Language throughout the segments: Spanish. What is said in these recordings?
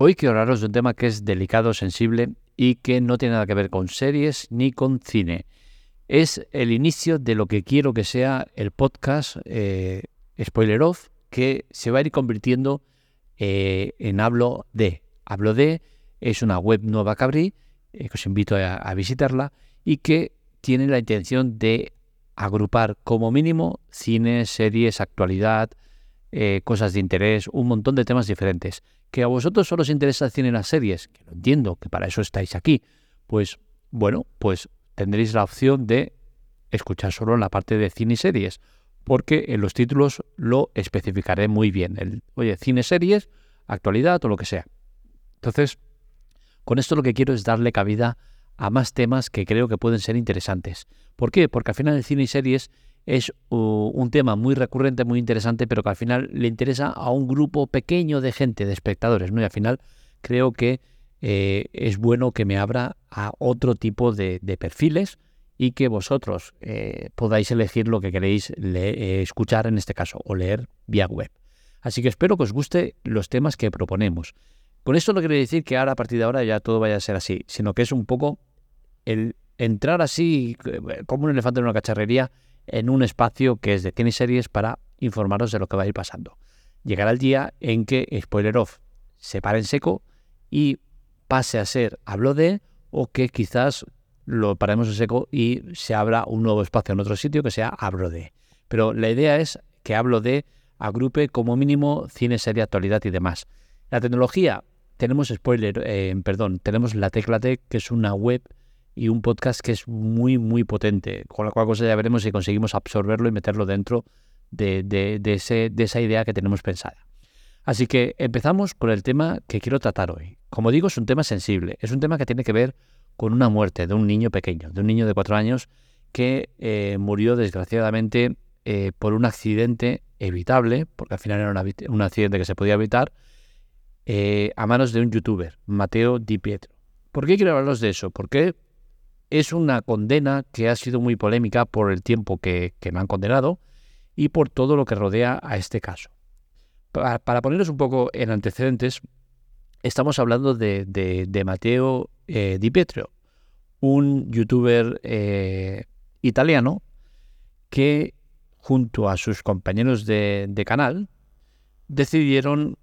Hoy quiero hablaros de un tema que es delicado, sensible y que no tiene nada que ver con series ni con cine. Es el inicio de lo que quiero que sea el podcast eh, Spoiler Off, que se va a ir convirtiendo eh, en Hablo de. Hablo de es una web nueva que abrí, eh, que os invito a visitarla y que tiene la intención de agrupar como mínimo cine, series, actualidad, eh, cosas de interés, un montón de temas diferentes. Que a vosotros solo os interesa el cine y las series, que lo entiendo, que para eso estáis aquí, pues bueno, pues tendréis la opción de escuchar solo la parte de cine y series, porque en los títulos lo especificaré muy bien. Oye, cine, series, actualidad o lo que sea. Entonces, con esto lo que quiero es darle cabida a más temas que creo que pueden ser interesantes. ¿Por qué? Porque al final el cine y series es un tema muy recurrente, muy interesante, pero que al final le interesa a un grupo pequeño de gente, de espectadores, ¿no? Y al final creo que eh, es bueno que me abra a otro tipo de, perfiles y que vosotros eh, podáis elegir lo que queréis eh, escuchar en este caso o leer vía web. Así que espero que os guste los temas que proponemos. Con esto no quiero decir que ahora a partir de ahora ya todo vaya a ser así, sino que es un poco el entrar así como un elefante en una cacharrería en un espacio que es de cine series para informaros de lo que va a ir pasando. Llegará el día en que Spoiler Off se pare en seco y pase a ser hablo de o que quizás lo paremos en seco y se abra un nuevo espacio en otro sitio que sea hablo de. Pero la idea es que hablo de agrupe como mínimo cine, serie, actualidad y demás. La tecnología, tenemos spoiler, eh, perdón, tenemos la que es una web y un podcast que es muy, muy potente, con la cual cosa ya veremos si conseguimos absorberlo y meterlo dentro de, de, ese, de esa idea que tenemos pensada. Así que empezamos con el tema que quiero tratar hoy. Como digo, es un tema sensible, es un tema que tiene que ver con una muerte de un niño pequeño, de un niño de cuatro años que eh, murió desgraciadamente eh, por un accidente evitable, porque al final era un accidente que se podía evitar, eh, a manos de un youtuber, Mateo Di Pietro. ¿Por qué quiero hablaros de eso? Porque es una condena que ha sido muy polémica por el tiempo que, me han condenado y por todo lo que rodea a este caso. Para, poneros un poco en antecedentes, estamos hablando de, de, Matteo eh, Di Pietro, un youtuber eh, italiano que junto a sus compañeros de, canal decidieron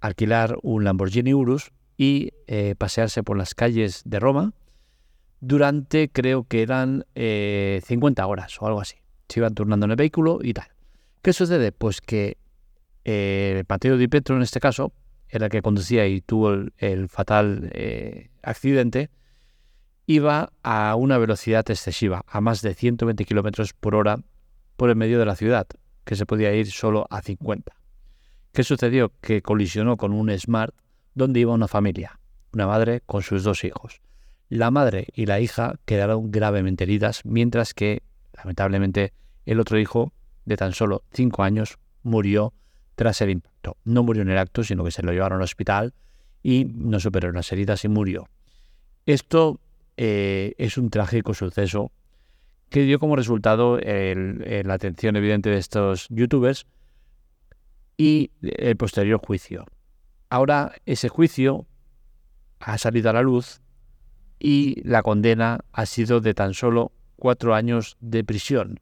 alquilar un Lamborghini Urus y eh, pasearse por las calles de Roma durante creo que eran 50 eh, horas o algo así. Se iban turnando en el vehículo y tal. ¿Qué sucede? Pues que eh, Mateo Di Petro en este caso era el que conducía y tuvo el, fatal eh, accidente, iba a una velocidad excesiva, a más de 120 kilómetros por hora por el medio de la ciudad, que se podía ir solo a 50. ¿Qué sucedió? Que colisionó con un Smart donde iba una familia, una madre con sus dos hijos. La madre y la hija quedaron gravemente heridas, mientras que, lamentablemente, el otro hijo, de tan solo cinco años, murió tras el impacto. No murió en el acto, sino que se lo llevaron al hospital y no superó las heridas y murió. Esto eh, es un trágico suceso que dio como resultado la atención evidente de estos youtubers y el posterior juicio. Ahora ese juicio ha salido a la luz y la condena ha sido de tan solo cuatro años de prisión.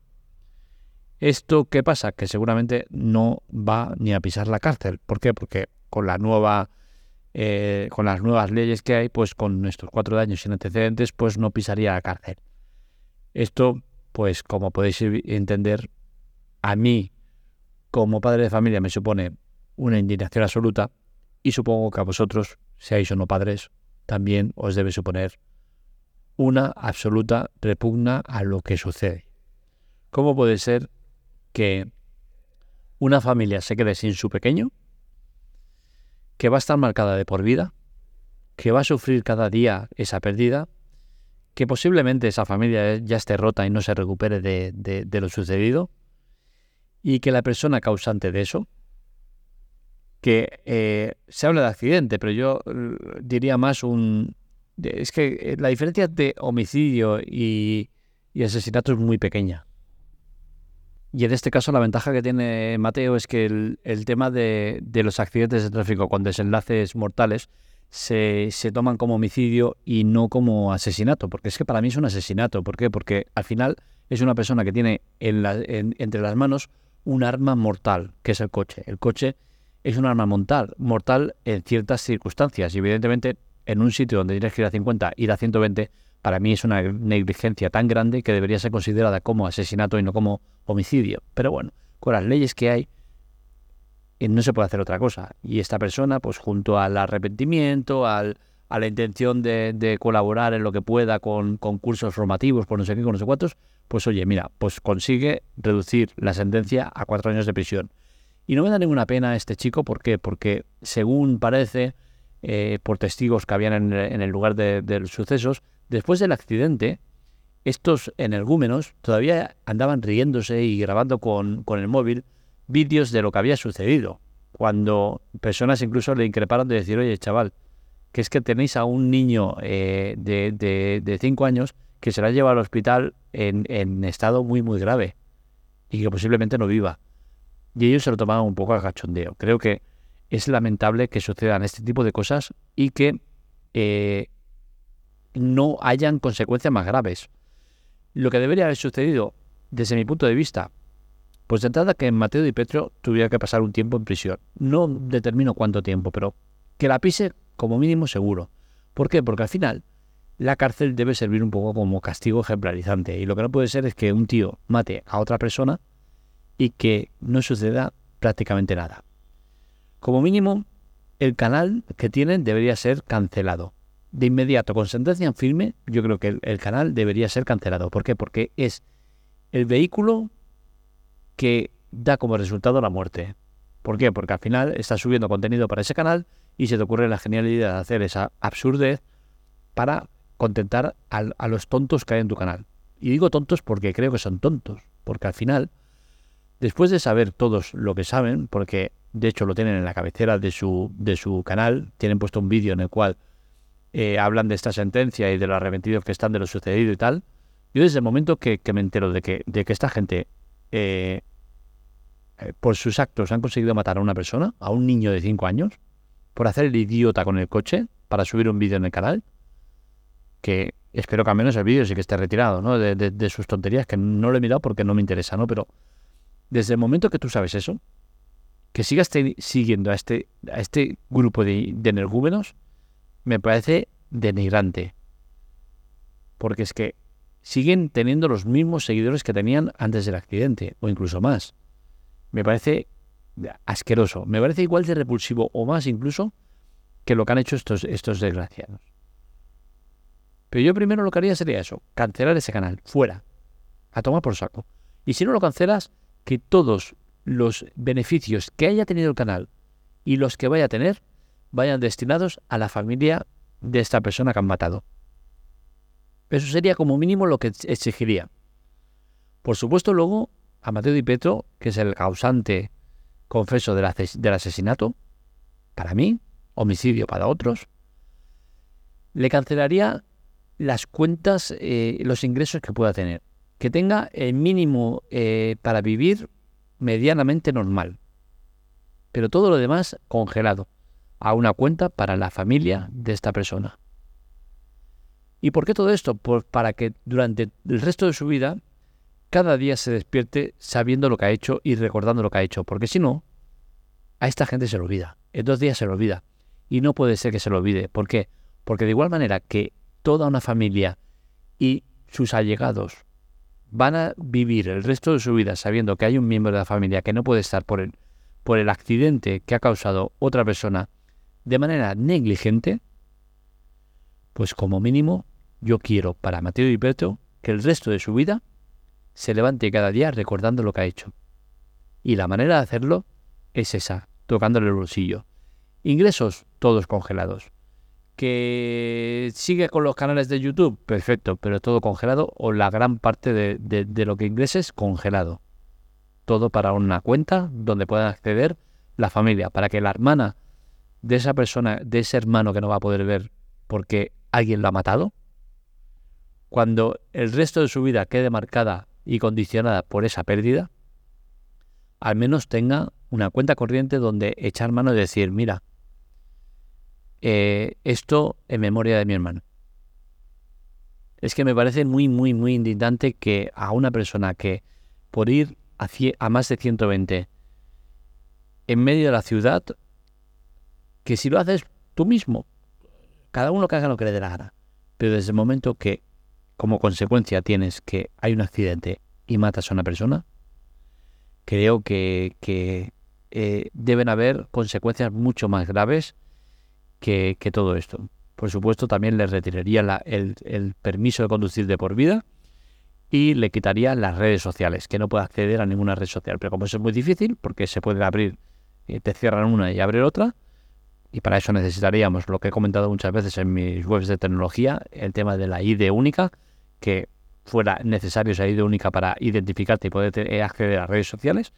¿Esto qué pasa? Que seguramente no va ni a pisar la cárcel. ¿Por qué? Porque con la nueva eh, con las nuevas leyes que hay, pues con estos cuatro años sin antecedentes, pues no pisaría la cárcel. Esto, pues como podéis entender, a mí, como padre de familia, me supone una indignación absoluta y supongo que a vosotros, seáis o no padres, también os debe suponer una absoluta repugna a lo que sucede. ¿Cómo puede ser que una familia se quede sin su pequeño, que va a estar marcada de por vida, que va a sufrir cada día esa pérdida, que posiblemente esa familia ya esté rota y no se recupere de, lo sucedido, y que la persona causante de eso, que eh, se habla de accidente, pero yo eh, diría más un, es que eh, la diferencia de homicidio y, asesinato es muy pequeña. Y en este caso la ventaja que tiene Mateo es que el, tema de, los accidentes de tráfico con desenlaces mortales se, toman como homicidio y no como asesinato, porque es que para mí es un asesinato. ¿Por qué? Porque al final es una persona que tiene entre las manos un arma mortal, que es el coche. El coche es un arma mortal, mortal en ciertas circunstancias y evidentemente en un sitio donde tienes que ir a 50, ir a 120, para mí es una negligencia tan grande que debería ser considerada como asesinato y no como homicidio. Pero bueno, con las leyes que hay, eh, no se puede hacer otra cosa. Y esta persona, pues junto al arrepentimiento, al, a la intención de, colaborar en lo que pueda con, con cursos formativos, por no sé qué, con no sé cuántos, pues oye, mira, pues consigue reducir la sentencia a cuatro años de prisión. Y no me da ninguna pena a este chico, ¿por qué? Porque según parece, eh, por testigos que habían en, el lugar de, los sucesos, después del accidente, estos energúmenos todavía andaban riéndose y grabando con, con el móvil vídeos de lo que había sucedido, cuando personas incluso le increparon de decir, oye, chaval, que es que tenéis a un niño eh, de, de, de cinco años que se la lleva al hospital en, estado muy, muy grave y que posiblemente no viva. Y ellos se lo tomaban un poco a cachondeo. Creo que es lamentable que sucedan este tipo de cosas y que eh, no hayan consecuencias más graves. Lo que debería haber sucedido, desde mi punto de vista, pues de entrada que Mateo Di Petro tuviera que pasar un tiempo en prisión. No determino cuánto tiempo, pero que la pise como mínimo seguro. ¿Por qué? Porque al final la cárcel debe servir un poco como castigo ejemplarizante. Y lo que no puede ser es que un tío mate a otra persona y que no suceda prácticamente nada. Como mínimo, el canal que tienen debería ser cancelado. De inmediato, con sentencia en firme, yo creo que el, canal debería ser cancelado. ¿Por qué? Porque es el vehículo que da como resultado la muerte. ¿Por qué? Porque al final está subiendo contenido para ese canal y se te ocurre la genialidad de hacer esa absurdez para contentar a los tontos que hay en tu canal. Y digo tontos porque creo que son tontos, porque al final, después de saber todos lo que saben, porque de hecho lo tienen en la cabecera de su, de su canal, tienen puesto un vídeo en el cual eh, hablan de esta sentencia y de los arrepentidos que están de lo sucedido y tal, yo desde el momento que, me entero de que, de que esta gente, eh, eh, por sus actos, han conseguido matar a una persona, a un niño de 5 años, por hacer el idiota con el coche, para subir un vídeo en el canal, que espero que al menos el vídeo sí que esté retirado, ¿no? De, sus tonterías, que no lo he mirado porque no me interesa, ¿no? Pero desde el momento que tú sabes eso, que sigas siguiendo a este, a este grupo de, de energúmenos, me parece denigrante. Porque es que siguen teniendo los mismos seguidores que tenían antes del accidente, o incluso más. Me parece asqueroso, me parece igual de repulsivo o más incluso que lo que han hecho estos, estos desgraciados. Pero yo primero lo que haría sería eso, cancelar ese canal, fuera, a tomar por saco. Y si no lo cancelas, que todos los beneficios que haya tenido el canal y los que vaya a tener vayan destinados a la familia de esta persona que han matado. Eso sería como mínimo lo que exigiría. Por supuesto, luego a Mateo Di Petro, que es el causante confeso del, asesinato, para mí, homicidio para otros, le cancelaría las cuentas, eh, los ingresos que pueda tener. Que tenga el mínimo eh, para vivir medianamente normal. Pero todo lo demás congelado a una cuenta para la familia de esta persona. ¿Y por qué todo esto? Pues para que durante el resto de su vida cada día se despierte sabiendo lo que ha hecho y recordando lo que ha hecho. Porque si no, a esta gente se lo olvida. En dos días se lo olvida. Y no puede ser que se lo olvide. ¿Por qué? Porque de igual manera que toda una familia y sus allegados van a vivir el resto de su vida sabiendo que hay un miembro de la familia que no puede estar por el, por el accidente que ha causado otra persona de manera negligente, pues como mínimo yo quiero para Mateo y Petro que el resto de su vida se levante cada día recordando lo que ha hecho. Y la manera de hacerlo es esa, tocándole el bolsillo. Ingresos todos congelados que sigue con los canales de YouTube, perfecto, pero todo congelado o la gran parte de, lo que ingreses congelado. Todo para una cuenta donde puedan acceder la familia, para que la hermana de esa persona, de ese hermano que no va a poder ver porque alguien lo ha matado, cuando el resto de su vida quede marcada y condicionada por esa pérdida, al menos tenga una cuenta corriente donde echar mano y decir, mira, eh, esto en memoria de mi hermano. Es que me parece muy, muy, muy indignante que a una persona que por ir a, a más de 120 en medio de la ciudad, que si lo haces tú mismo, cada uno que haga lo que le dé la gana, pero desde el momento que como consecuencia tienes que hay un accidente y matas a una persona, creo que, eh, deben haber consecuencias mucho más graves que, todo esto. Por supuesto, también le retiraría el, permiso de conducir de por vida y le quitaría las redes sociales, que no puede acceder a ninguna red social. Pero como eso es muy difícil, porque se puede abrir, eh, te cierran una y abrir otra, y para eso necesitaríamos lo que he comentado muchas veces en mis webs de tecnología, el tema de la ID única, que fuera necesario esa ID única para identificarte y poder eh, acceder a redes sociales,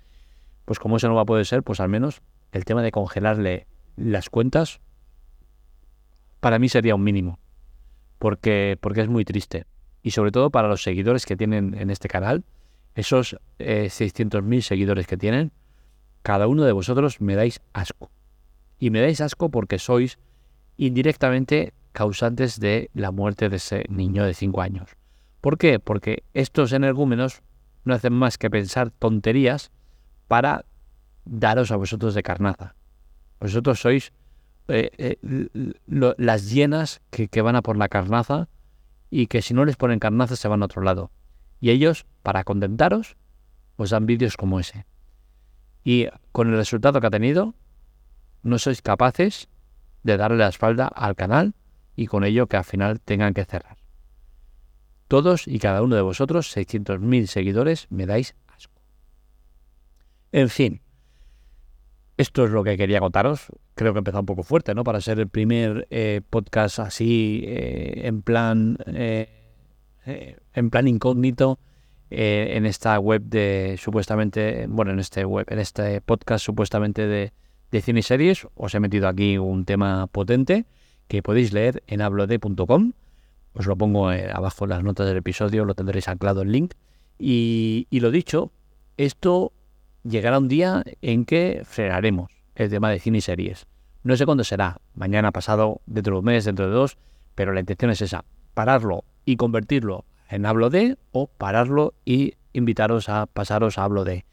pues como eso no va a poder ser, pues al menos el tema de congelarle las cuentas para mí sería un mínimo, porque, porque es muy triste. Y sobre todo para los seguidores que tienen en este canal, esos eh, 600.000 seguidores que tienen, cada uno de vosotros me dais asco. Y me dais asco porque sois indirectamente causantes de la muerte de ese niño de 5 años. ¿Por qué? Porque estos energúmenos no hacen más que pensar tonterías para daros a vosotros de carnaza. Vosotros sois eh, eh, las llenas que, que, van a por la carnaza y que si no les ponen carnaza se van a otro lado. Y ellos, para contentaros, os dan vídeos como ese. Y con el resultado que ha tenido, no sois capaces de darle la espalda al canal y con ello que al final tengan que cerrar. Todos y cada uno de vosotros, 600.000 seguidores, me dais asco. En fin, esto es lo que quería contaros. Creo que he empezado un poco fuerte, ¿no? Para ser el primer eh, podcast así eh, en plan eh, en plan incógnito en esta web de supuestamente, bueno, en este web, en este podcast supuestamente de, de cine y series. Os he metido aquí un tema potente que podéis leer en hablode.com. Os lo pongo abajo en las notas del episodio, lo tendréis anclado el link. Y, y lo dicho, esto llegará un día en que frenaremos el tema de cine y series. No sé cuándo será, mañana, pasado, dentro de un mes, dentro de dos, pero la intención es esa, pararlo y convertirlo en hablo de o pararlo y invitaros a pasaros a hablo de.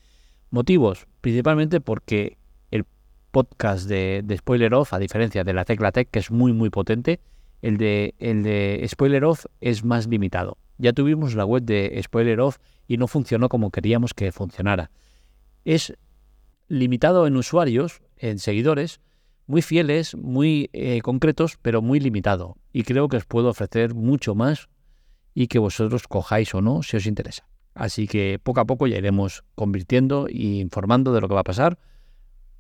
Motivos, principalmente porque el podcast de, Spoiler Off, a diferencia de la Tecla Tech, que es muy muy potente, el de, el de Spoiler Off es más limitado. Ya tuvimos la web de Spoiler Off y no funcionó como queríamos que funcionara es limitado en usuarios, en seguidores, muy fieles, muy eh, concretos, pero muy limitado. Y creo que os puedo ofrecer mucho más y que vosotros cojáis o no si os interesa. Así que poco a poco ya iremos convirtiendo e informando de lo que va a pasar.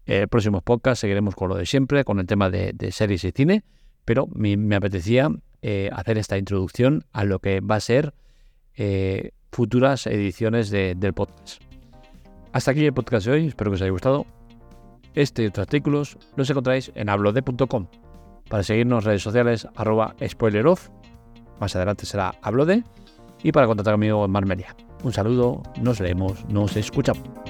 El próximo podcast seguiremos con lo de siempre, con el tema de, series y cine, pero me, apetecía eh, hacer esta introducción a lo que va a ser eh, futuras ediciones del podcast. Hasta aquí el podcast de hoy, espero que os haya gustado. Este y otros artículos los encontráis en hablode.com. Para seguirnos en redes sociales, arroba spoileroff, más adelante será hablode, y para contactar conmigo en Marmelia. Un saludo, nos leemos, nos escuchamos.